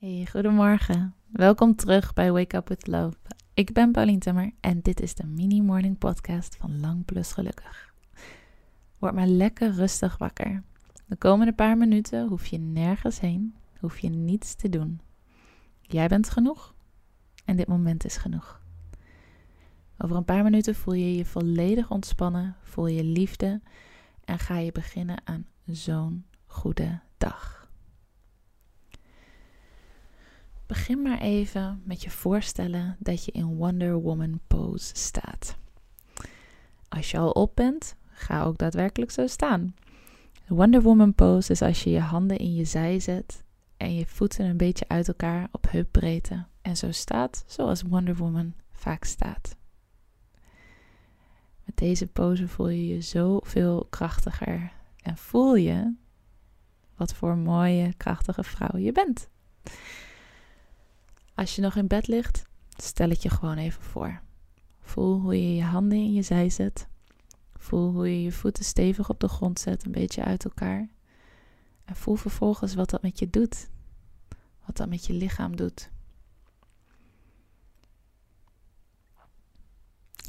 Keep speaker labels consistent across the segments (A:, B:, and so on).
A: Hey, goedemorgen. Welkom terug bij Wake Up With Love. Ik ben Paulien Timmer en dit is de mini morning podcast van Lang Plus Gelukkig. Word maar lekker rustig wakker. De komende paar minuten hoef je nergens heen, hoef je niets te doen. Jij bent genoeg en dit moment is genoeg. Over een paar minuten voel je je volledig ontspannen, voel je liefde en ga je beginnen aan zo'n goede dag. Begin maar even met je voorstellen dat je in Wonder Woman pose staat. Als je al op bent, ga ook daadwerkelijk zo staan. De Wonder Woman pose is als je je handen in je zij zet en je voeten een beetje uit elkaar op heupbreedte en zo staat zoals Wonder Woman vaak staat. Met deze pose voel je je zoveel krachtiger en voel je wat voor mooie, krachtige vrouw je bent. Als je nog in bed ligt, stel het je gewoon even voor. Voel hoe je je handen in je zij zet. Voel hoe je je voeten stevig op de grond zet, een beetje uit elkaar. En voel vervolgens wat dat met je doet. Wat dat met je lichaam doet.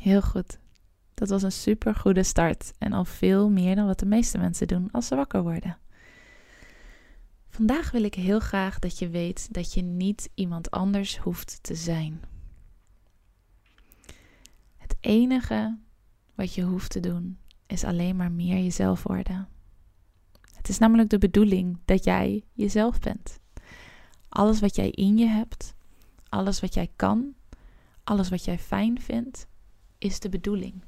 A: Heel goed. Dat was een super goede start en al veel meer dan wat de meeste mensen doen als ze wakker worden. Vandaag wil ik heel graag dat je weet dat je niet iemand anders hoeft te zijn. Het enige wat je hoeft te doen is alleen maar meer jezelf worden. Het is namelijk de bedoeling dat jij jezelf bent. Alles wat jij in je hebt, alles wat jij kan, alles wat jij fijn vindt, is de bedoeling.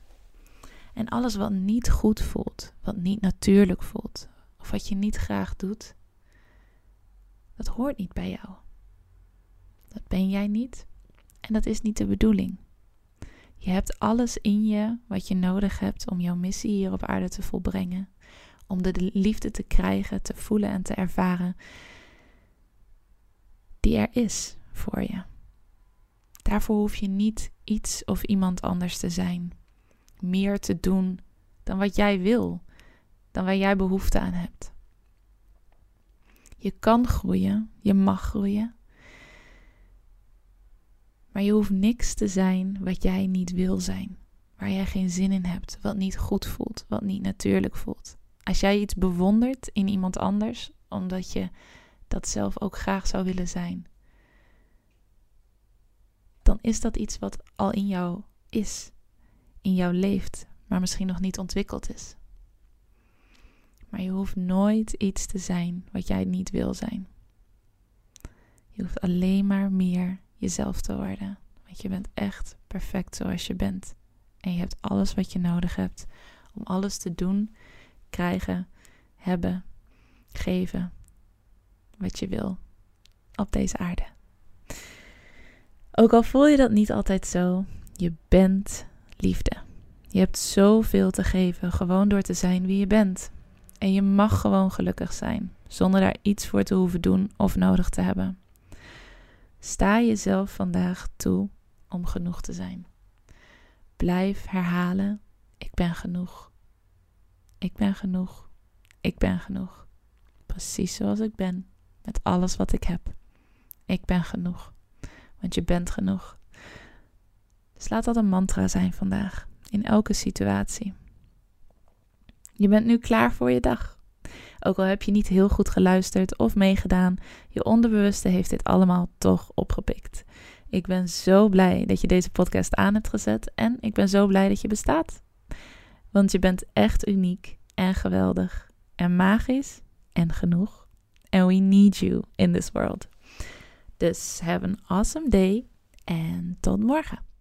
A: En alles wat niet goed voelt, wat niet natuurlijk voelt, of wat je niet graag doet, dat hoort niet bij jou. Dat ben jij niet en dat is niet de bedoeling. Je hebt alles in je wat je nodig hebt om jouw missie hier op aarde te volbrengen. Om de liefde te krijgen, te voelen en te ervaren die er is voor je. Daarvoor hoef je niet iets of iemand anders te zijn. Meer te doen dan wat jij wil, dan waar jij behoefte aan hebt. Je kan groeien, je mag groeien. Maar je hoeft niks te zijn wat jij niet wil zijn. Waar jij geen zin in hebt, wat niet goed voelt, wat niet natuurlijk voelt. Als jij iets bewondert in iemand anders, omdat je dat zelf ook graag zou willen zijn, dan is dat iets wat al in jou is, in jou leeft, maar misschien nog niet ontwikkeld is. Maar je hoeft nooit iets te zijn wat jij niet wil zijn. Je hoeft alleen maar meer jezelf te worden. Want je bent echt perfect zoals je bent. En je hebt alles wat je nodig hebt om alles te doen, krijgen, hebben, geven wat je wil op deze aarde. Ook al voel je dat niet altijd zo, je bent liefde. Je hebt zoveel te geven gewoon door te zijn wie je bent. En je mag gewoon gelukkig zijn, zonder daar iets voor te hoeven doen of nodig te hebben. Sta jezelf vandaag toe om genoeg te zijn. Blijf herhalen: Ik ben genoeg. Ik ben genoeg. Ik ben genoeg. Precies zoals ik ben, met alles wat ik heb. Ik ben genoeg. Want je bent genoeg. Dus laat dat een mantra zijn vandaag, in elke situatie. Je bent nu klaar voor je dag. Ook al heb je niet heel goed geluisterd of meegedaan, je onderbewuste heeft dit allemaal toch opgepikt. Ik ben zo blij dat je deze podcast aan hebt gezet en ik ben zo blij dat je bestaat. Want je bent echt uniek en geweldig en magisch en genoeg. And we need you in this world. Dus have an awesome day en tot morgen.